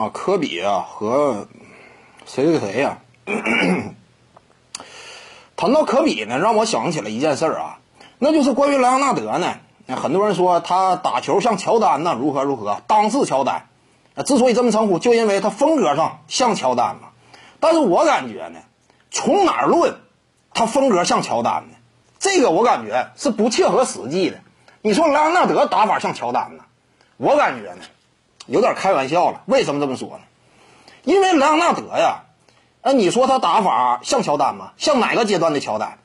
啊，科比啊和谁谁谁呀？谈到科比呢，让我想起了一件事儿啊，那就是关于莱昂纳德呢。很多人说他打球像乔丹呢，如何如何，当次乔丹。之所以这么称呼，就因为他风格上像乔丹嘛。但是我感觉呢，从哪儿论，他风格像乔丹呢？这个我感觉是不切合实际的。你说莱昂纳德打法像乔丹呢？我感觉呢，有点开玩笑了。为什么这么说呢？因为莱昂纳德呀，哎，你说他打法像乔丹吗？像哪个阶段的乔丹？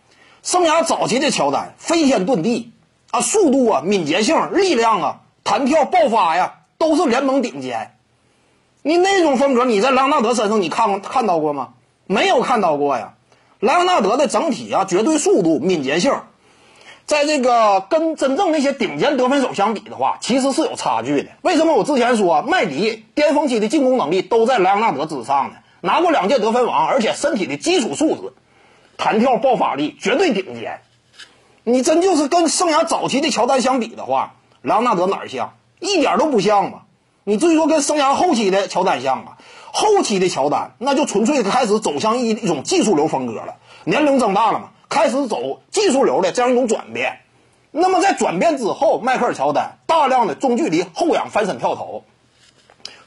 生涯早期的乔丹，飞天遁地啊，速度啊，敏捷性、力量啊，弹跳、爆发呀，都是联盟顶尖。你那种风格，你在莱昂纳德身上你看过看到过吗？没有看到过呀。莱昂纳德的整体啊，绝对速度、敏捷性，在这个跟真正那些顶尖得分手相比的话，其实是有差距的。为什么我之前说麦迪巅峰期的进攻能力都在莱昂纳德之上呢？拿过两届得分王，而且身体的基础素质、弹跳、爆发力绝对顶尖。你真就是跟生涯早期的乔丹相比的话，莱昂纳德哪儿像？一点都不像嘛。你至于说跟生涯后期的乔丹像啊？后期的乔丹那就纯粹开始走向一一种技术流风格了，年龄增大了嘛，开始走技术流的这样一种转变。那么在转变之后，迈克尔乔丹大量的中距离后仰翻身跳投，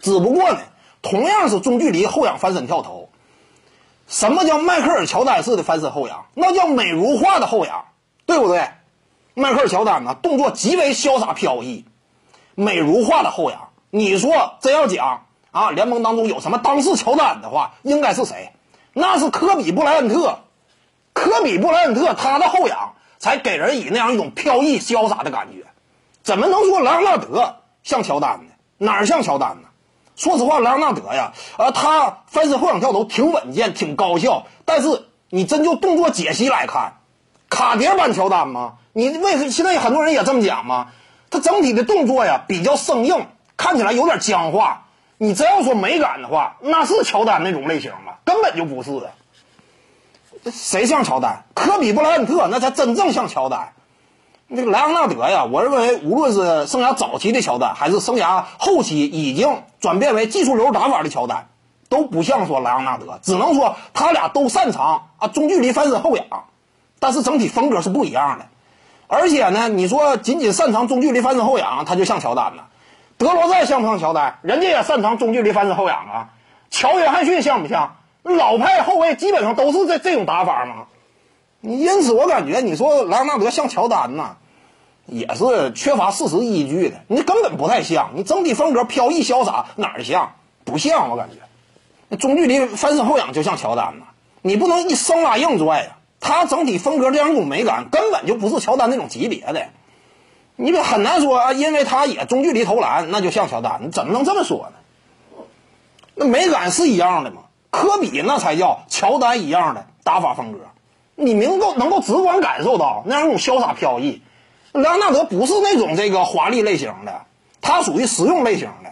只不过呢，同样是中距离后仰翻身跳投，什么叫迈克尔乔丹式的翻身后仰？那叫美如画的后仰，对不对？迈克尔乔丹呢，动作极为潇洒飘逸，美如画的后仰。你说真要讲啊，联盟当中有什么当世乔丹的话，应该是谁？那是科比布莱恩特。科比布莱恩特他的后仰才给人以那样一种飘逸潇洒的感觉。怎么能说莱昂纳德像乔丹呢？哪儿像乔丹呢？说实话，莱昂纳德呀，呃，他翻身后仰跳投挺稳健，挺高效。但是你真就动作解析来看，卡碟版乔丹吗？你为什么现在很多人也这么讲吗？他整体的动作呀比较生硬。看起来有点僵化，你真要说美感的话，那是乔丹那种类型吗？根本就不是的。谁像乔丹？科比布莱恩特那才真正像乔丹。那个莱昂纳德呀，我认为无论是生涯早期的乔丹，还是生涯后期已经转变为技术流打法的乔丹，都不像说莱昂纳德。只能说他俩都擅长啊中距离翻身后仰，但是整体风格是不一样的。而且呢，你说仅仅擅长中距离翻身后仰，他就像乔丹了。德罗赞像不像乔丹？人家也擅长中距离翻身后仰啊。乔约翰逊像不像？老派后卫基本上都是这这种打法嘛。你因此我感觉你说莱昂纳德像乔丹呐，也是缺乏事实依据的。你根本不太像，你整体风格飘逸潇洒哪儿像？不像我感觉。那中距离翻身后仰就像乔丹呐，你不能一生拉硬拽呀。他整体风格这样一种美感根本就不是乔丹那种级别的。你很难说啊，因为他也中距离投篮，那就像乔丹，你怎么能这么说呢？那美感是一样的吗？科比那才叫乔丹一样的打法风格，你能够能够直观感受到那样一种潇洒飘逸。莱昂纳德不是那种这个华丽类型的，他属于实用类型的。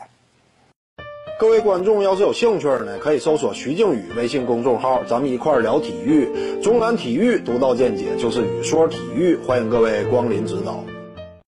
各位观众要是有兴趣呢，可以搜索徐静宇微信公众号，咱们一块聊体育，中南体育独到见解就是语说体育，欢迎各位光临指导。